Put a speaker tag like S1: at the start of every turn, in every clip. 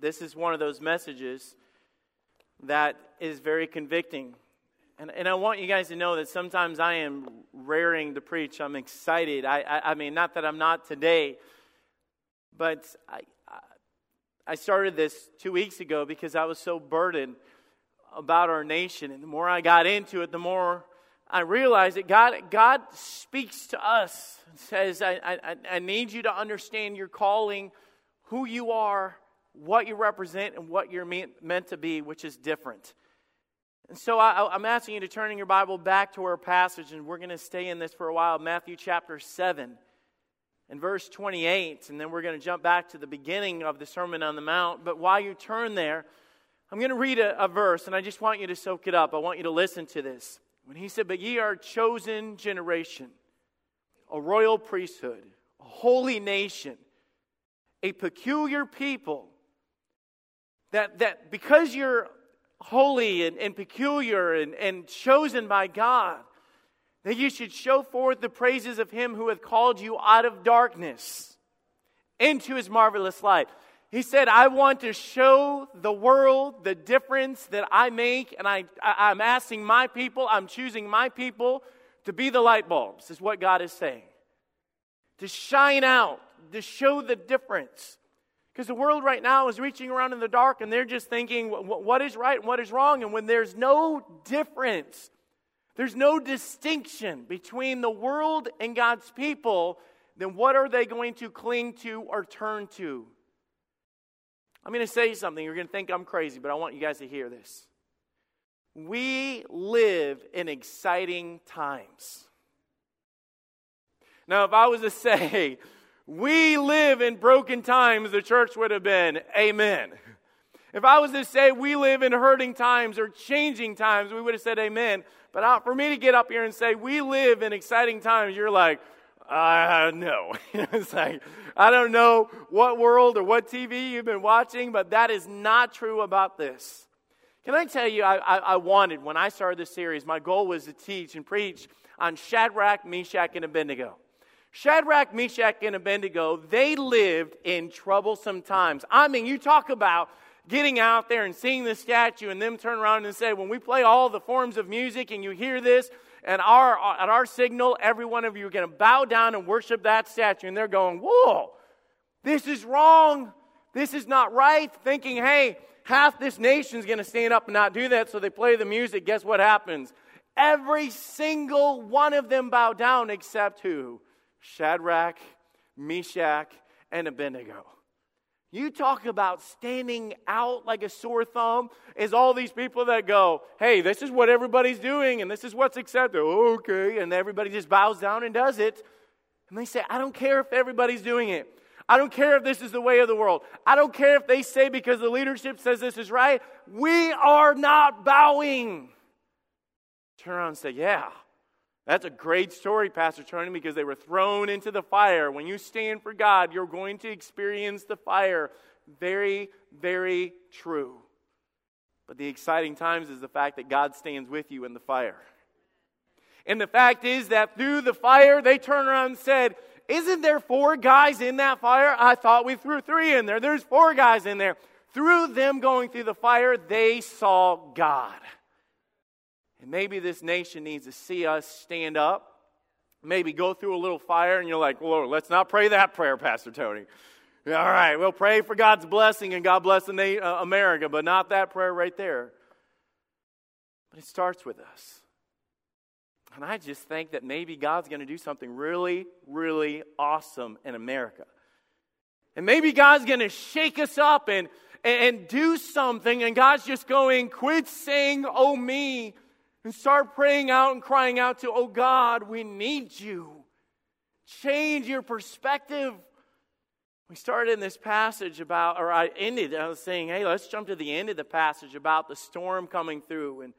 S1: this is one of those messages that is very convicting. And, and I want you guys to know that sometimes I am raring to preach. I'm excited. I, I, I mean, not that I'm not today, but I, I started this two weeks ago because I was so burdened about our nation. And the more I got into it, the more I realized that God, God speaks to us and says, I, I, I need you to understand your calling, who you are, what you represent, and what you're meant to be, which is different. And so I, am asking you to turn in your Bible back to our passage, and we're going to stay in this for a while Matthew chapter 7 and verse 28. And then we're going to jump back to the beginning of the Sermon on the Mount. But while you turn there, I'm going to read a, a verse, and I just want you to soak it up. I want you to listen to this. When he said, But ye are a chosen generation, a royal priesthood, a holy nation, a peculiar people, that, that because you're holy and, and peculiar and, and chosen by God, that you should show forth the praises of him who hath called you out of darkness into his marvelous light. He said, I want to show the world the difference that I make, and I, I, am asking my people, I'm choosing my people to be the light bulbs, is what God is saying. To shine out, to show the difference. Because the world right now is reaching around in the dark and they're just thinking what is right and what is wrong. And when there's no difference, there's no distinction between the world and God's people, then what are they going to cling to or turn to? I'm going to say something. You're going to think I'm crazy, but I want you guys to hear this. We live in exciting times. Now, if I was to say, we live in broken times, the church would have been, Amen. If I was to say, we live in hurting times or changing times, we would have said, Amen. But for me to get up here and say, we live in exciting times, you're like, uh, no. it's like, I don't know what world or what TV you've been watching, but that is not true about this. Can I tell you, I, I, I wanted, when I started this series, my goal was to teach and preach on Shadrach, Meshach, and Abednego. Shadrach, Meshach, and Abednego, they lived in troublesome times. I mean, you talk about getting out there and seeing the statue and them turn around and say, when we play all the forms of music and you hear this, and our, at our signal, every one of you are going to bow down and worship that statue. And they're going, whoa, this is wrong. This is not right. Thinking, hey, half this nation's going to stand up and not do that. So they play the music. Guess what happens? Every single one of them bow down except who? Shadrach, Meshach, and Abednego. You talk about standing out like a sore thumb is all these people that go, hey, this is what everybody's doing and this is what's accepted. Okay. And everybody just bows down and does it. And they say, I don't care if everybody's doing it. I don't care if this is the way of the world. I don't care if they say because the leadership says this is right. We are not bowing. Turn around and say, yeah, that's a great story, Pastor Tony, because they were thrown into the fire. When you stand for God, you're going to experience the fire. Very, very true. But the exciting times is the fact that God stands with you in the fire. And the fact is that through the fire, they turned around and said, Isn't there four guys in that fire? I thought we threw three in there. There's four guys in there. Through them going through the fire, they saw God. And maybe this nation needs to see us stand up, maybe go through a little fire, and you're like, Lord, let's not pray that prayer, Pastor Tony. All right, we'll pray for God's blessing and God bless the, uh, America, but not that prayer right there. But it starts with us. And I just think that maybe God's going to do something really, really awesome in America. And maybe God's going to shake us up and, and do something, and God's just going, quit saying, oh, me, and start praying out and crying out to, Oh God, we need you. Change your perspective. We started in this passage about, or I ended, I was saying, hey, let's jump to the end of the passage about the storm coming through. And,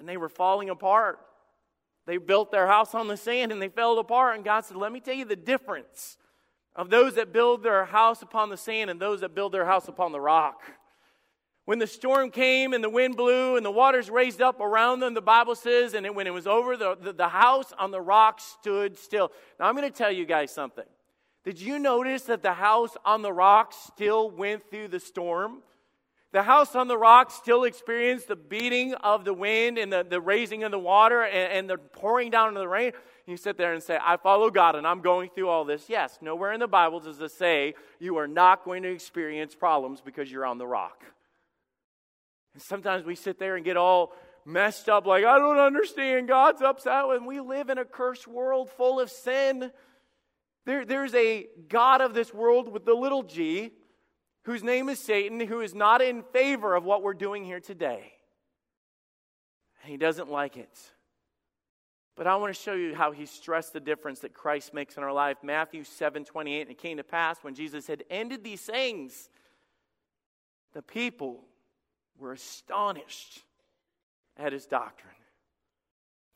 S1: and they were falling apart. They built their house on the sand and they fell apart. And God said, let me tell you the difference of those that build their house upon the sand and those that build their house upon the rock. When the storm came and the wind blew and the waters raised up around them, the Bible says, and it, when it was over, the, the, the house on the rock stood still. Now, I'm going to tell you guys something. Did you notice that the house on the rock still went through the storm? The house on the rock still experienced the beating of the wind and the, the raising of the water and, and the pouring down of the rain. You sit there and say, I follow God and I'm going through all this. Yes, nowhere in the Bible does it say you are not going to experience problems because you're on the rock. And sometimes we sit there and get all messed up, like, I don't understand. God's upset. when we live in a cursed world full of sin. There, there's a God of this world with the little g, whose name is Satan, who is not in favor of what we're doing here today. And he doesn't like it. But I want to show you how he stressed the difference that Christ makes in our life. Matthew 7 28, and it came to pass when Jesus had ended these things, the people were astonished at his doctrine.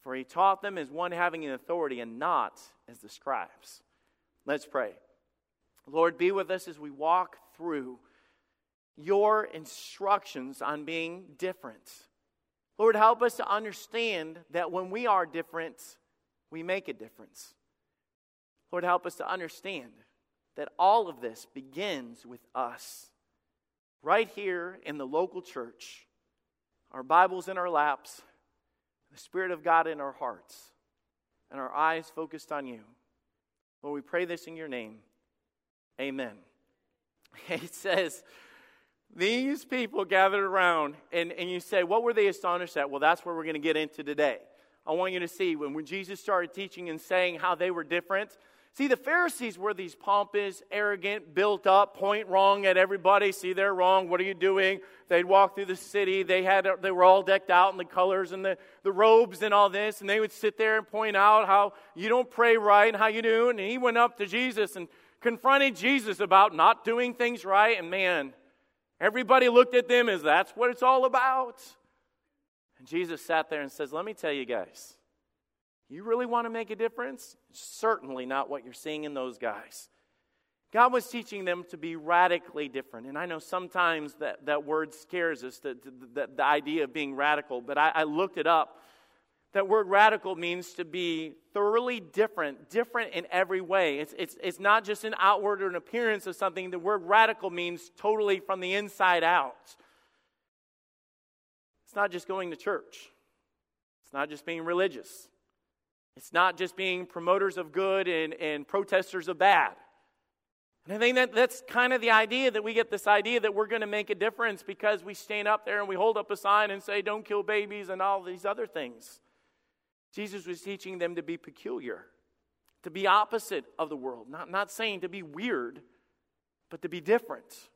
S1: For he taught them as one having an authority and not as the scribes. Let's pray. Lord, be with us as we walk through your instructions on being different. Lord, help us to understand that when we are different, we make a difference. Lord, help us to understand that all of this begins with us right here in the local church, our Bibles in our laps, the Spirit of God in our hearts, and our eyes focused on you. Lord, we pray this in your name. Amen. It says, these people gathered around, and, and you say, What were they astonished at? Well, that's where we're going to get into today. I want you to see when, when Jesus started teaching and saying how they were different, See, the Pharisees were these pompous, arrogant, built up, point wrong at everybody. See, they're wrong. What are you doing? They'd walk through the city. They, had, they were all decked out in the colors and the, the robes and all this. And they would sit there and point out how you don't pray right and how you do. And he went up to Jesus and confronted Jesus about not doing things right. And man, everybody looked at them as that's what it's all about. And Jesus sat there and says, Let me tell you guys. You really want to make a difference? Certainly not what you're seeing in those guys. God was teaching them to be radically different. And I know sometimes that, that word scares us, the, the, the idea of being radical, but I, I looked it up. That word radical means to be thoroughly different, different in every way. It's, it's, it's not just an outward or an appearance of something. The word radical means totally from the inside out. It's not just going to church, it's not just being religious. It's not just being promoters of good and, and protesters of bad. And I think that that's kind of the idea that we get this idea that we're going to make a difference because we stand up there and we hold up a sign and say, don't kill babies and all these other things. Jesus was teaching them to be peculiar, to be opposite of the world. Not, not saying to be weird, but to be different.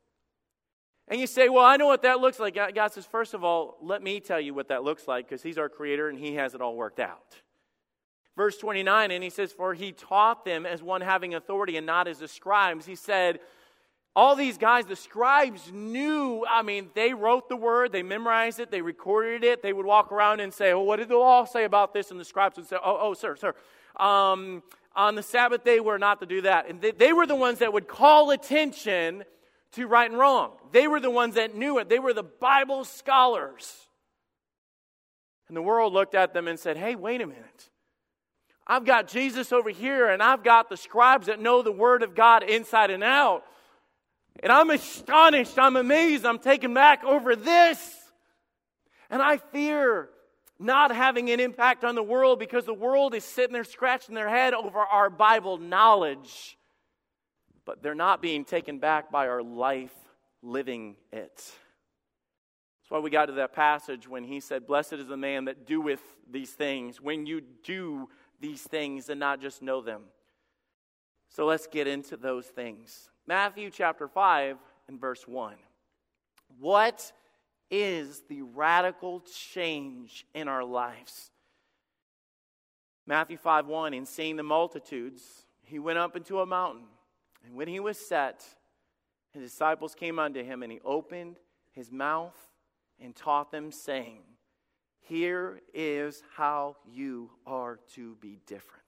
S1: And you say, well, I know what that looks like. God says, first of all, let me tell you what that looks like because He's our creator and He has it all worked out. Verse 29, and he says, For he taught them as one having authority and not as the scribes. He said, all these guys, the scribes knew, I mean, they wrote the word, they memorized it, they recorded it. They would walk around and say, Well, what did the law say about this? And the scribes would say, Oh, oh sir, sir. Um, on the Sabbath day, we're not to do that. And they, they were the ones that would call attention to right and wrong. They were the ones that knew it. They were the Bible scholars. And the world looked at them and said, Hey, wait a minute. I've got Jesus over here, and I've got the scribes that know the Word of God inside and out. And I'm astonished, I'm amazed, I'm taken back over this. And I fear not having an impact on the world because the world is sitting there scratching their head over our Bible knowledge. But they're not being taken back by our life living it. That's why we got to that passage when he said, Blessed is the man that doeth these things. When you do these things and not just know them. So let's get into those things. Matthew chapter 5 and verse 1. What is the radical change in our lives? Matthew 5 1, in seeing the multitudes, he went up into a mountain. And when he was set, his disciples came unto him, and he opened his mouth and taught them, saying, here is how you are to be different.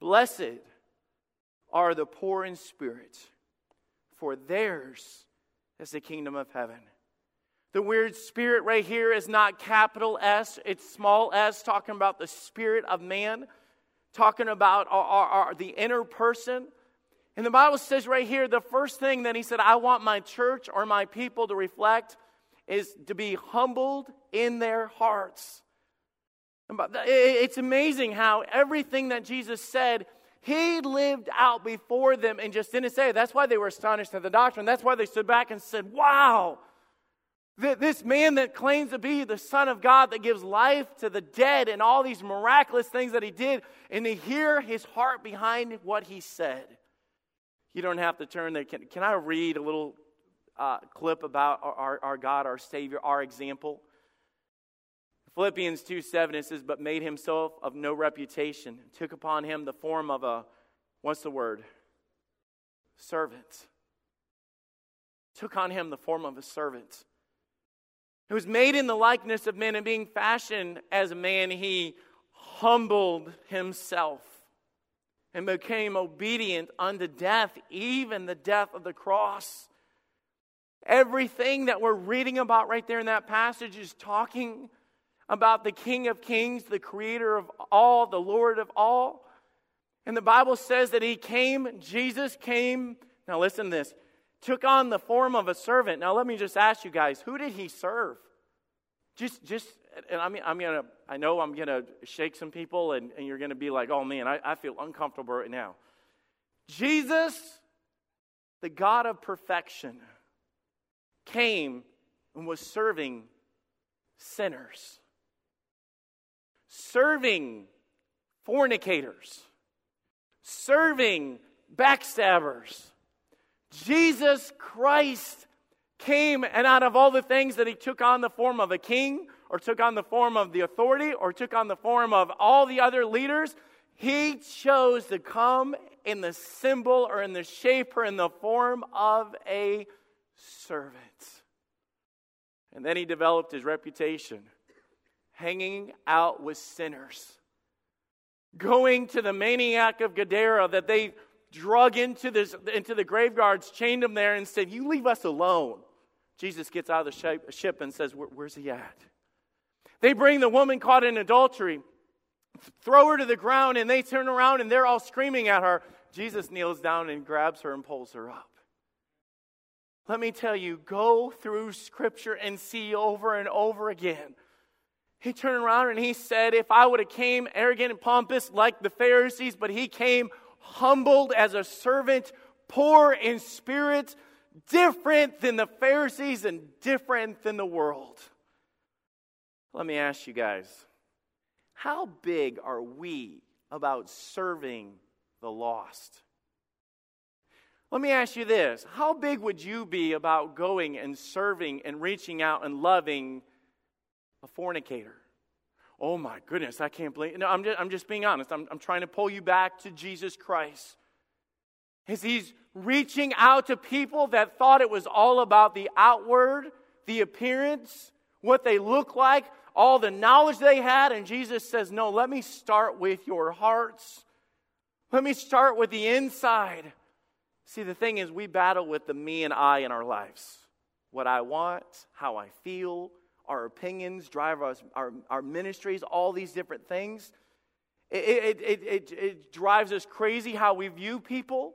S1: Blessed are the poor in spirit, for theirs is the kingdom of heaven. The weird spirit right here is not capital S, it's small s, talking about the spirit of man, talking about our, our, our, the inner person. And the Bible says right here the first thing that he said, I want my church or my people to reflect is to be humbled in their hearts. It's amazing how everything that Jesus said, he lived out before them and just didn't say it. That's why they were astonished at the doctrine. That's why they stood back and said, Wow, this man that claims to be the Son of God that gives life to the dead and all these miraculous things that he did, and to hear his heart behind what he said. You don't have to turn there. Can, can I read a little uh, clip about our, our God, our Savior, our example? Philippians 2 7, it says, But made himself of no reputation, took upon him the form of a, what's the word? Servant. Took on him the form of a servant. He was made in the likeness of men, and being fashioned as a man, he humbled himself and became obedient unto death, even the death of the cross. Everything that we're reading about right there in that passage is talking about the King of Kings, the Creator of all, the Lord of all. And the Bible says that He came, Jesus came. Now, listen to this took on the form of a servant. Now, let me just ask you guys who did He serve? Just, just, and I mean, I'm gonna, I know I'm gonna shake some people, and, and you're gonna be like, oh man, I, I feel uncomfortable right now. Jesus, the God of perfection, came and was serving sinners serving fornicators, serving backstabbers. Jesus Christ came, and out of all the things that he took on the form of a king, or took on the form of the authority, or took on the form of all the other leaders, he chose to come in the symbol or in the shape or in the form of a servant. And then he developed his reputation hanging out with sinners, going to the maniac of Gadara that they drug into, this, into the graveyards, chained him there, and said, You leave us alone. Jesus gets out of the ship and says, Where's he at? They bring the woman caught in adultery, throw her to the ground, and they turn around and they're all screaming at her. Jesus kneels down and grabs her and pulls her up. Let me tell you, go through Scripture and see over and over again he turned around and he said, If I would have came arrogant and pompous like the Pharisees, but he came humbled as a servant, poor in spirit, different than the Pharisees and different than the world. Let me ask you guys how big are we about serving the lost? Let me ask you this How big would you be about going and serving and reaching out and loving a fornicator. Oh my goodness, I can't believe. No, I'm just, I'm just being honest. I'm, I'm trying to pull you back to Jesus Christ. As he's reaching out to people that thought it was all about the outward, the appearance, what they look like, all the knowledge they had. And Jesus says, No, let me start with your hearts. Let me start with the inside. See, the thing is, we battle with the me and I in our lives. What I want, how I feel, our opinions, drive us, our, our ministries, all these different things. It, it, it, it, drives us crazy how we view people.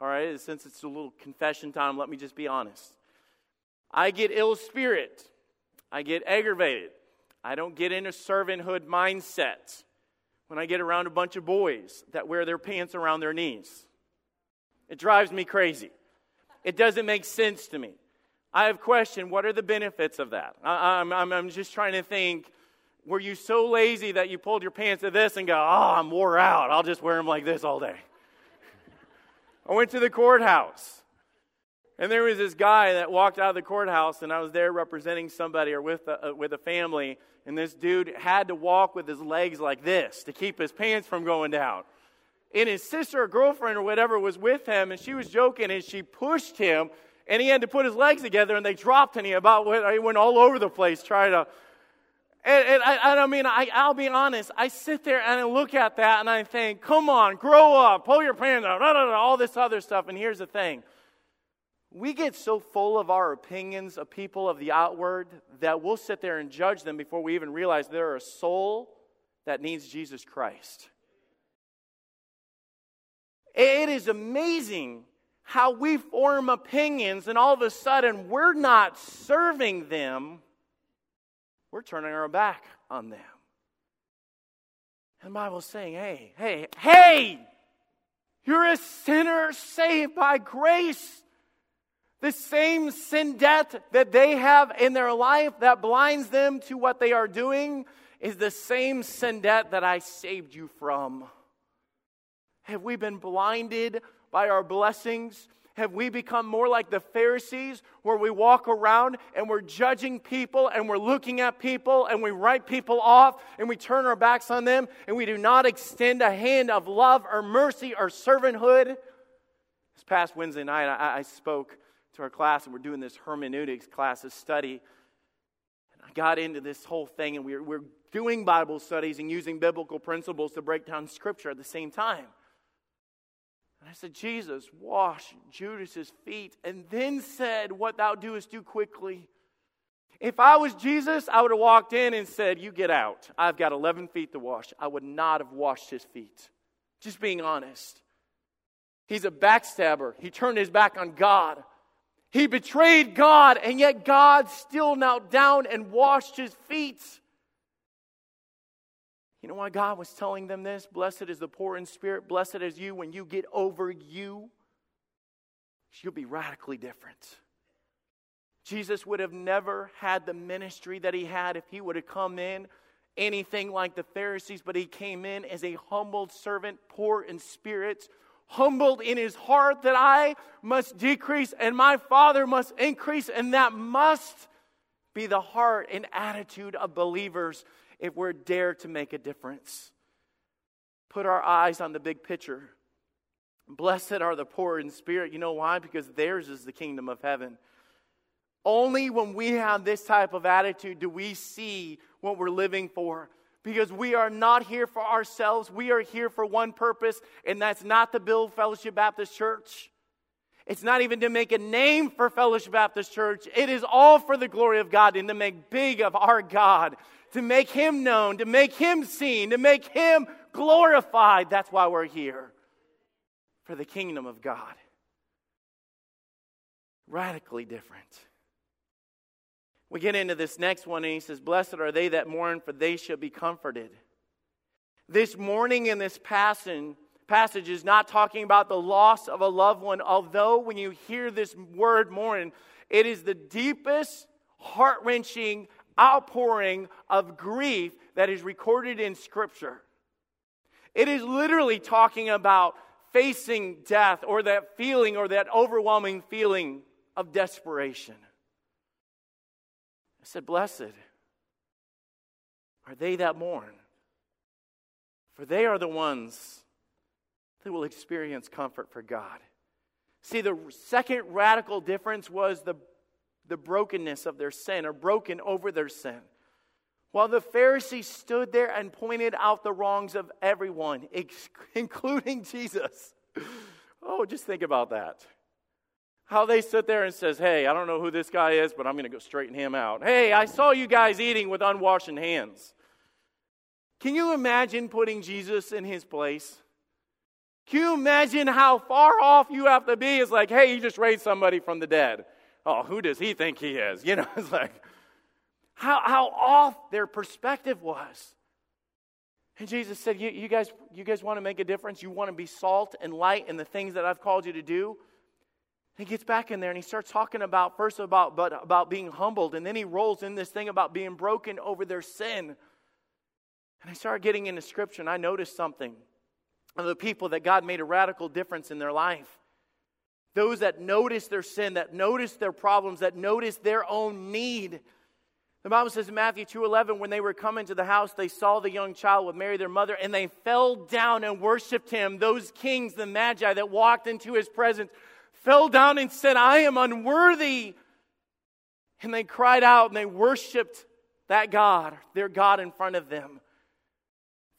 S1: All right, since it's a little confession time, let me just be honest. I get ill spirit. I get aggravated. I don't get in a servanthood mindset when I get around a bunch of boys that wear their pants around their knees. It drives me crazy. It doesn't make sense to me. I have questioned what are the benefits of that? I, am I'm, I'm just trying to think were you so lazy that you pulled your pants to this and go, oh, I'm wore out. I'll just wear them like this all day? I went to the courthouse. And there was this guy that walked out of the courthouse, and I was there representing somebody or with a, uh, with a family. And this dude had to walk with his legs like this to keep his pants from going down. And his sister or girlfriend or whatever was with him, and she was joking, and she pushed him and he had to put his legs together and they dropped and he about went, he went all over the place trying to and, and I, I mean I, i'll be honest i sit there and i look at that and i think come on grow up pull your pants out all this other stuff and here's the thing we get so full of our opinions of people of the outward that we'll sit there and judge them before we even realize they're a soul that needs jesus christ It is amazing how we form opinions and all of a sudden we're not serving them, we're turning our back on them. And the Bible's saying, hey, hey, hey, you're a sinner saved by grace. The same sin debt that they have in their life that blinds them to what they are doing is the same sin debt that I saved you from. Have we been blinded by our blessings? Have we become more like the Pharisees where we walk around and we're judging people and we're looking at people and we write people off and we turn our backs on them and we do not extend a hand of love or mercy or servanthood? This past Wednesday night, I, I spoke our class and we're doing this hermeneutics class, of study. And I got into this whole thing and we're, we're doing Bible studies and using biblical principles to break down Scripture at the same time. And I said, Jesus, wash Judas's feet, and then said, What thou doest, do quickly. If I was Jesus, I would have walked in and said, You get out. I've got 11 feet to wash. I would not have washed his feet. Just being honest. He's a backstabber. He turned his back on God. He betrayed God, and yet God still knelt down and washed his feet. You know why God was telling them this? Blessed is the poor in spirit. Blessed is you when you get over you. You'll be radically different. Jesus would have never had the ministry that he had if he would have come in anything like the Pharisees, but he came in as a humbled servant, poor in spirit, humbled in his heart that I must decrease and my Father must increase, and that must be the heart and attitude of believers if we're dare to make a difference. Put our eyes on the big picture. Blessed are the poor in spirit. You know why? Because theirs is the kingdom of heaven. Only when we have this type of attitude do we see what we're living for. Because we are not here for ourselves. We are here for one purpose, and that's not to build Fellowship Baptist Church. It's not even to make a name for Fellowship Baptist Church. It is all for the glory of God and to make big of our God to make him known, to make him seen, to make him glorified. That's why we're here for the kingdom of God. Radically different. We get into this next one, and he says, Blessed are they that mourn, for they shall be comforted. This mourning in this passage, passage is not talking about the loss of a loved one, although when you hear this word mourn, it is the deepest, heart wrenching, outpouring of grief that is recorded in Scripture. It is literally talking about facing death or that feeling or that overwhelming feeling of desperation. I said, Blessed are they that mourn, for they are the ones that will experience comfort for God. See, the second radical difference was the the brokenness of their sin or broken over their sin. While the Pharisees stood there and pointed out the wrongs of everyone, including Jesus. Oh, just think about that. How they sit there and says, "Hey, I don't know who this guy is, but I'm going to go straighten him out. Hey, I saw you guys eating with unwashed hands." Can you imagine putting Jesus in his place? Can you imagine how far off you have to be? It's like, hey, you just raised somebody from the dead oh, who does he think he is? You know, it's like how, how off their perspective was. And Jesus said, you, you, guys, you guys want to make a difference? You want to be salt and light in the things that I've called you to do? He gets back in there and he starts talking about, first about, but about being humbled, and then he rolls in this thing about being broken over their sin. And I started getting into scripture, and I noticed something of the people that God made a radical difference in their life. Those that notice their sin, that notice their problems, that notice their own need. The Bible says in Matthew 2:11 when they were coming to the house they saw the young child with Mary their mother and they fell down and worshiped him those kings the magi that walked into his presence fell down and said I am unworthy and they cried out and they worshiped that God their God in front of them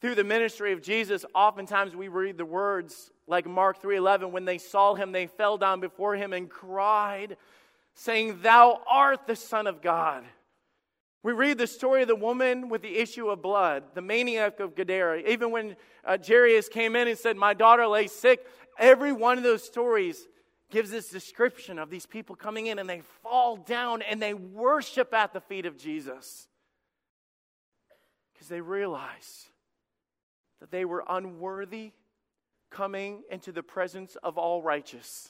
S1: through the ministry of Jesus oftentimes we read the words like Mark 3:11 when they saw him they fell down before him and cried saying thou art the son of God. We read the story of the woman with the issue of blood, the maniac of Gadara. Even when uh, Jairus came in and said, My daughter lay sick, every one of those stories gives this description of these people coming in and they fall down and they worship at the feet of Jesus because they realize that they were unworthy coming into the presence of all righteous.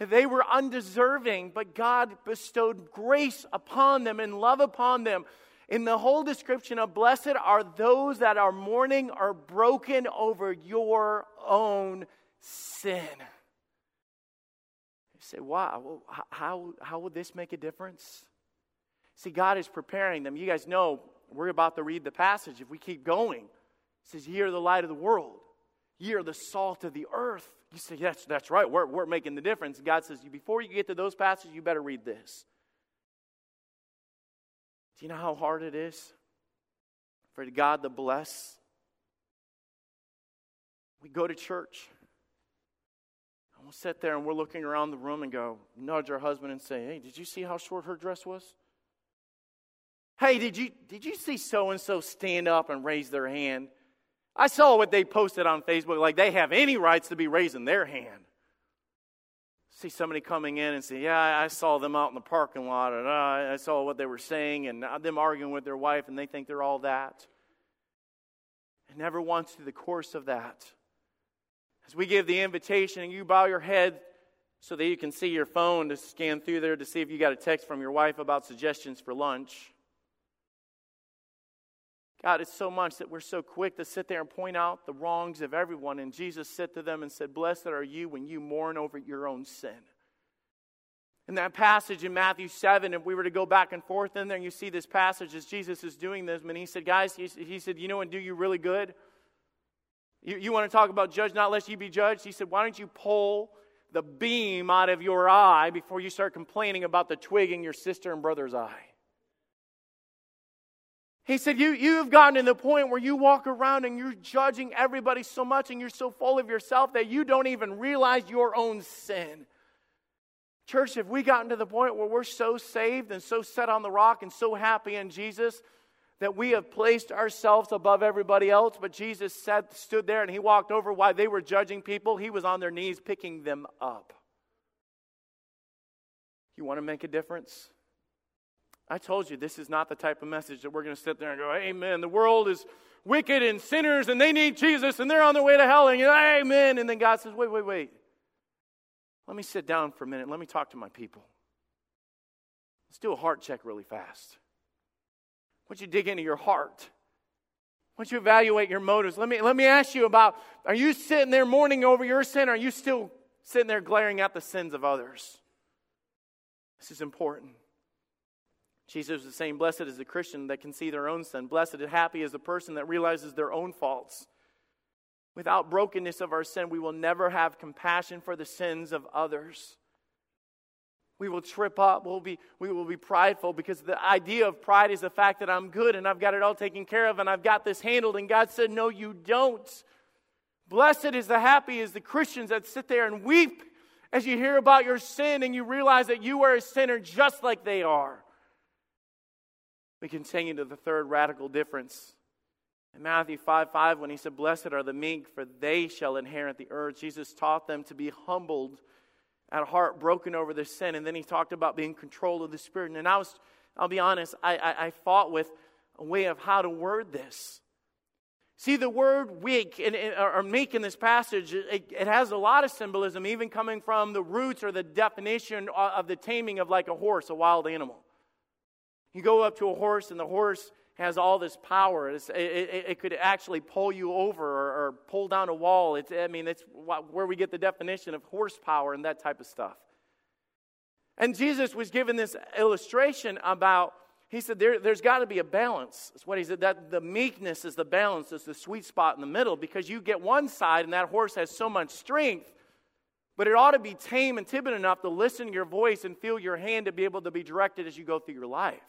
S1: They were undeserving, but God bestowed grace upon them and love upon them. In the whole description of blessed are those that are mourning are broken over your own sin say, wow, how, how would this make a difference? See, God is preparing them. You guys know we're about to read the passage. If we keep going, it says, Ye are the light of the world, ye are the salt of the earth. You say, Yes, that's right. We're, we're making the difference. God says, Before you get to those passages, you better read this. Do you know how hard it is for God to bless? We go to church. Sit there and we're looking around the room and go, nudge our husband and say, Hey, did you see how short her dress was? Hey, did you, did you see so and so stand up and raise their hand? I saw what they posted on Facebook, like they have any rights to be raising their hand. See somebody coming in and say, Yeah, I saw them out in the parking lot, and I saw what they were saying, and uh, them arguing with their wife, and they think they're all that. And never once through the course of that as we give the invitation and you bow your head so that you can see your phone to scan through there to see if you got a text from your wife about suggestions for lunch. God, it's so much that we're so quick to sit there and point out the wrongs of everyone. And Jesus said to them and said, Blessed are you when you mourn over your own sin. In that passage in Matthew 7, if we were to go back and forth in there, and you see this passage as Jesus is doing this, and he said, Guys, he, he said, You know, and do you really good? You, you want to talk about judge not lest you be judged? He said, Why don't you pull the beam out of your eye before you start complaining about the twig in your sister and brother's eye? He said, you, You've gotten to the point where you walk around and you're judging everybody so much and you're so full of yourself that you don't even realize your own sin. Church, if we gotten to the point where we're so saved and so set on the rock and so happy in Jesus that we have placed ourselves above everybody else, but Jesus said, stood there and he walked over while they were judging people. He was on their knees picking them up. You want to make a difference? I told you this is not the type of message that we're going to sit there and go, Amen. The world is wicked and sinners and they need Jesus and they're on their way to hell and you, Amen. And then God says, Wait, wait, wait. Let me sit down for a minute. Let me talk to my people. Let's do a heart check really fast. Don't you dig into your heart? Don't you evaluate your motives? Let me, let me ask you about are you sitting there mourning over your sin? Are you still sitting there glaring at the sins of others? This is important. Jesus was saying, Blessed is the Christian that can see their own sin. Blessed and happy is the person that realizes their own faults. Without brokenness of our sin, we will never have compassion for the sins of others. We will trip up. We'll be, we will be prideful because the idea of pride is the fact that I'm good and I've got it all taken care of and I've got this handled. And God said, No, you don't. Blessed is the happy is the Christians that sit there and weep as you hear about your sin and you realize that you are a sinner just like they are. We continue to the third radical difference. In Matthew 5 5, when he said, Blessed are the meek, for they shall inherit the earth, Jesus taught them to be humbled at heart broken over their sin. And then he talked about being controlled of the Spirit. And I was, I'll be honest, I, I, I fought with a way of how to word this. See, the word weak in, or meek in this passage, it, it, has a lot of symbolism, even coming from the roots or the definition of the taming of like a horse, a wild animal. You go up to a horse, and the horse has all this power. It, it, it, could actually pull you over or, or pull down a wall. It's, I mean, it's where we get the definition of horsepower and that type of stuff. And Jesus was given this illustration about, he said, there, has got to be a balance. That's what he said, that the meekness is the balance, is the sweet spot in the middle, because you get one side and that horse has so much strength, but it ought to be tame and timid enough to listen to your voice and feel your hand to be able to be directed as you go through your life.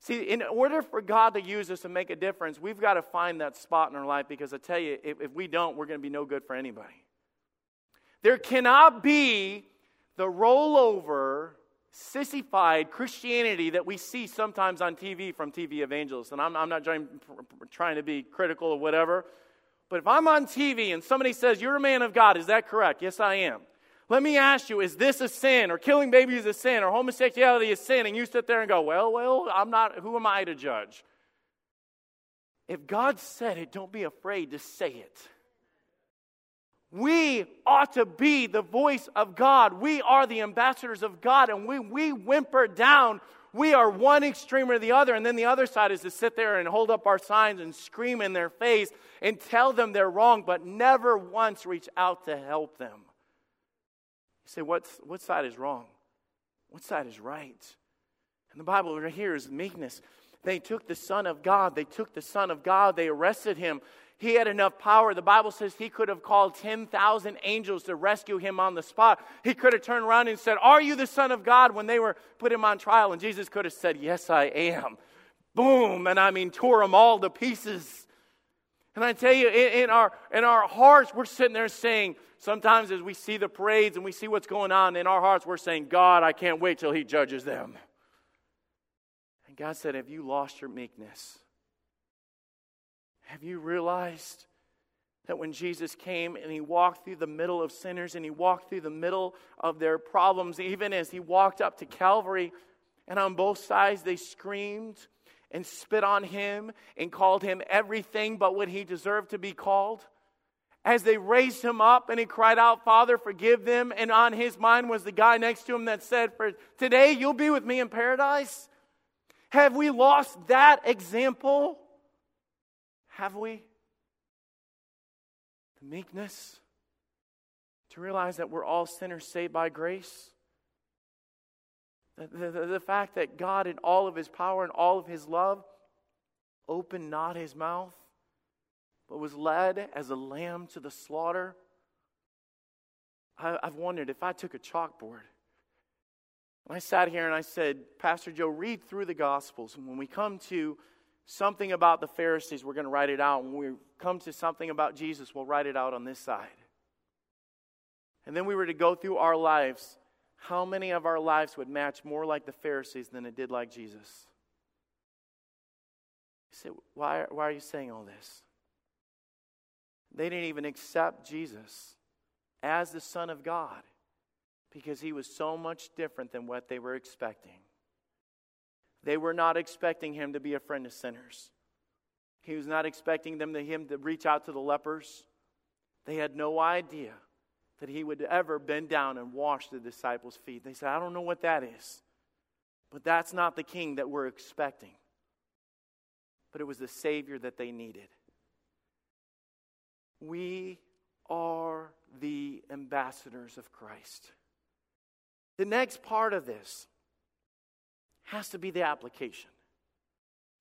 S1: See, in order for God to use us to make a difference, we've got to find that spot in our life because I tell you, if, if we don't, we're going to be no good for anybody. There cannot be the rollover sissified Christianity that we see sometimes on TV from TV evangelists. And I'm, I'm not trying, trying to be critical or whatever, but if I'm on TV and somebody says, You're a man of God, is that correct? Yes, I am. Let me ask you, is this a sin? Or killing babies a sin? Or homosexuality a sin? And you sit there and go, Well, well, I'm not, who am I to judge? If God said it, don't be afraid to say it. We ought to be the voice of God. We are the ambassadors of God, and we, we whimper down. We are one extreme or the other, and then the other side is to sit there and hold up our signs and scream in their face and tell them they're wrong, but never once reach out to help them. You say, What's, what side is wrong? What side is right? And the Bible right here is meekness. They took the Son of God. They took the Son of God. They arrested him he had enough power. The Bible says he could have called 10,000 angels to rescue him on the spot. He could have turned around and said, Are you the Son of God? when they were put him on trial. And Jesus could have said, Yes, I am. Boom. And I mean, tore them all to pieces. And I tell you, in, in, our, in our hearts, we're sitting there saying, sometimes as we see the parades and we see what's going on, in our hearts, we're saying, God, I can't wait till he judges them. And God said, Have you lost your meekness? Have you realized that when Jesus came and he walked through the middle of sinners and he walked through the middle of their problems, even as he walked up to Calvary, and on both sides they screamed and spit on him and called him everything but what he deserved to be called? As they raised him up and he cried out, Father, forgive them. And on his mind was the guy next to him that said, For today you'll be with me in paradise. Have we lost that example? Have we? The meekness to realize that we're all sinners saved by grace. The, the, the, fact that God, in all of his power and all of his love, opened not his mouth, but was led as a lamb to the slaughter. I, I've wondered if I took a chalkboard and I sat here and I said, Pastor Joe, read through the Gospels. And when we come to something about the Pharisees, we're going to write it out. When we come to something about Jesus, we'll write it out on this side. And then we were to go through our lives. How many of our lives would match more like the Pharisees than it did like Jesus? You say, why, why are you saying all this? They didn't even accept Jesus as the Son of God because he was so much different than what they were expecting. They were not expecting him to be a friend of sinners. He was not expecting them to him to reach out to the lepers. They had no idea that he would ever bend down and wash the disciples' feet. They said, I don't know what that is. But that's not the king that we're expecting. But it was the Savior that they needed. We are the ambassadors of Christ. The next part of this has to be the application.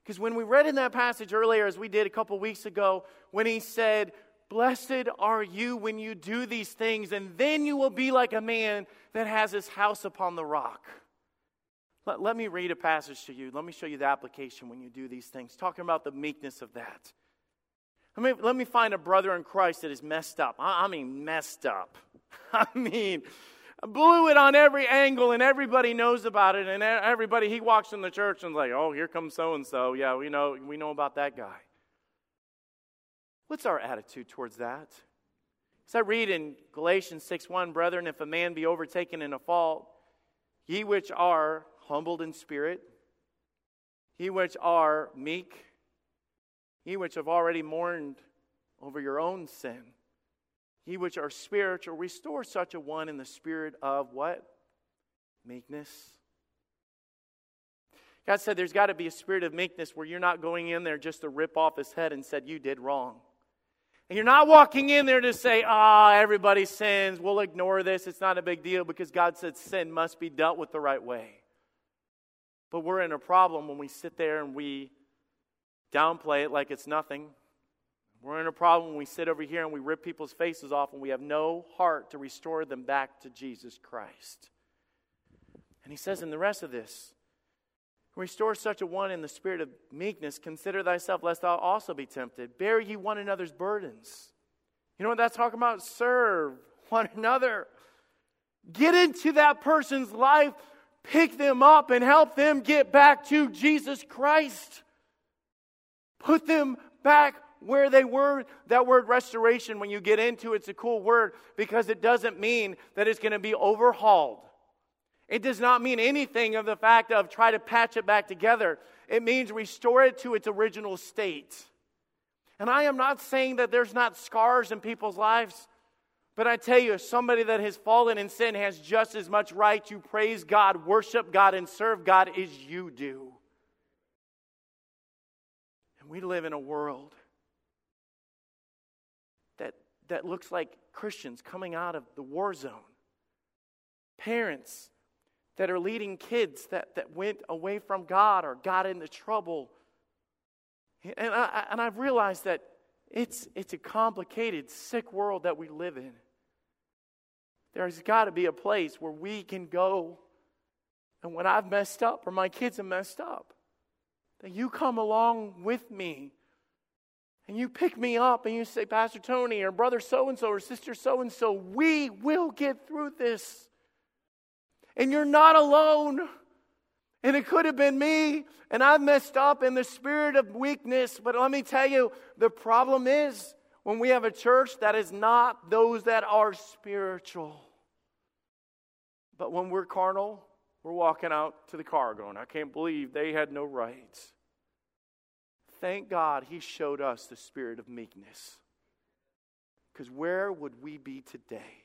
S1: Because when we read in that passage earlier, as we did a couple weeks ago, when he said, Blessed are you when you do these things, and then you will be like a man that has his house upon the rock. Let, let me read a passage to you. Let me show you the application when you do these things, talking about the meekness of that. Let me, let me find a brother in Christ that is messed up. I, I mean, messed up. I mean, blew it on every angle and everybody knows about it and everybody he walks in the church and like oh here comes so and so yeah we know we know about that guy what's our attitude towards that as i read in galatians 6 1 brethren if a man be overtaken in a fault ye which are humbled in spirit ye which are meek ye which have already mourned over your own sin Ye which are spiritual, restore such a one in the spirit of what? Meekness. God said there's got to be a spirit of meekness where you're not going in there just to rip off his head and said, You did wrong. And you're not walking in there to say, Ah, oh, everybody sins. We'll ignore this. It's not a big deal because God said sin must be dealt with the right way. But we're in a problem when we sit there and we downplay it like it's nothing. We're in a problem when we sit over here and we rip people's faces off and we have no heart to restore them back to Jesus Christ. And he says in the rest of this, Restore such a one in the spirit of meekness. Consider thyself, lest thou also be tempted. Bear ye one another's burdens. You know what that's talking about? Serve one another. Get into that person's life. pick them up and help them get back to Jesus Christ. Put them back where they were. That word restoration, when you get into it, it's a cool word because it doesn't mean that it's going to be overhauled. It does not mean anything of the fact of try to patch it back together. It means restore it to its original state. And I am not saying that there's not scars in people's lives, but I tell you, somebody that has fallen in sin has just as much right to praise God, worship God, and serve God as you do. And we live in a world that, that looks like Christians coming out of the war zone. Parents that are leading kids that, that went away from God or got into trouble. And, I, and I've realized that it's, it's a complicated, sick world that we live in. There's got to be a place where we can go, and when I've messed up or my kids have messed up, that you come along with me and you pick me up and you say, Pastor Tony or brother so and so or sister so and so, we will get through this. And you're not alone. And it could have been me, and I've messed up in the spirit of weakness. But let me tell you, the problem is when we have a church that is not those that are spiritual. But when we're carnal, we're walking out to the car going, I can't believe they had no rights. Thank God he showed us the spirit of meekness. Because where would we be today?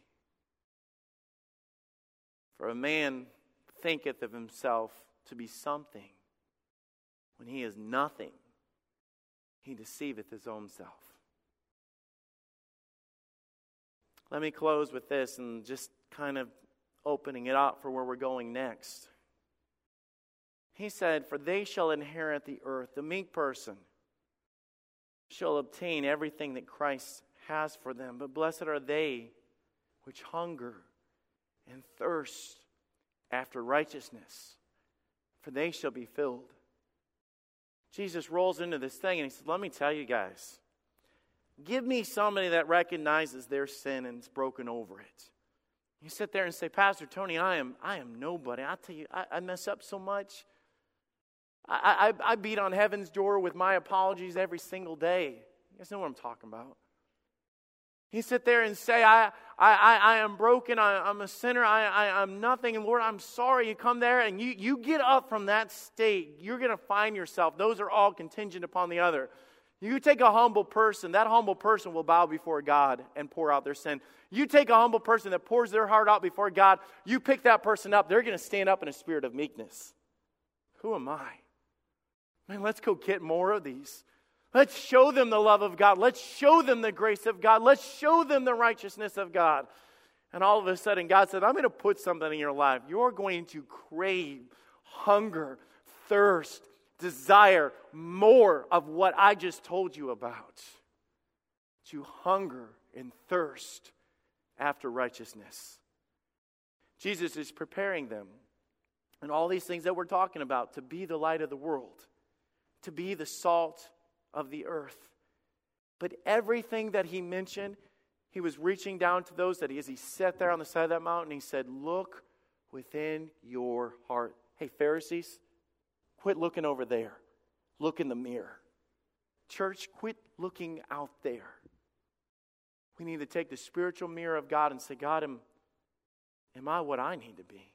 S1: For a man thinketh of himself to be something when he is nothing, he deceiveth his own self. Let me close with this and just kind of opening it up for where we're going next. He said, For they shall inherit the earth. The meek person shall obtain everything that Christ has for them. But blessed are they which hunger and thirst after righteousness, for they shall be filled. Jesus rolls into this thing and he says, Let me tell you guys, give me somebody that recognizes their sin and is broken over it. You sit there and say, Pastor Tony, I am, I am nobody. I tell you, I, I mess up so much. I, I, I beat on heaven's door with my apologies every single day. You guys know what I'm talking about. You sit there and say, I, I, I, I am broken. I, am a sinner. I, I, I'm nothing. And Lord, I'm sorry. You come there and you, you get up from that state. You're going to find yourself. Those are all contingent upon the other. You take a humble person, that humble person will bow before God and pour out their sin. You take a humble person that pours their heart out before God, you pick that person up, they're going to stand up in a spirit of meekness. Who am I? Man, let's go get more of these. Let's show them the love of God. Let's show them the grace of God. Let's show them the righteousness of God. And all of a sudden, God said, I'm going to put something in your life. You're going to crave, hunger, thirst, desire more of what I just told you about. To hunger and thirst after righteousness. Jesus is preparing them and all these things that we're talking about to be the light of the world, to be the salt of the earth. But everything that he mentioned, he was reaching down to those that he, as he sat there on the side of that mountain, he said, Look within your heart. Hey, Pharisees, Quit looking over there. Look in the mirror. Church, quit looking out there. We need to take the spiritual mirror of God and say, God, am, am I what I need to be?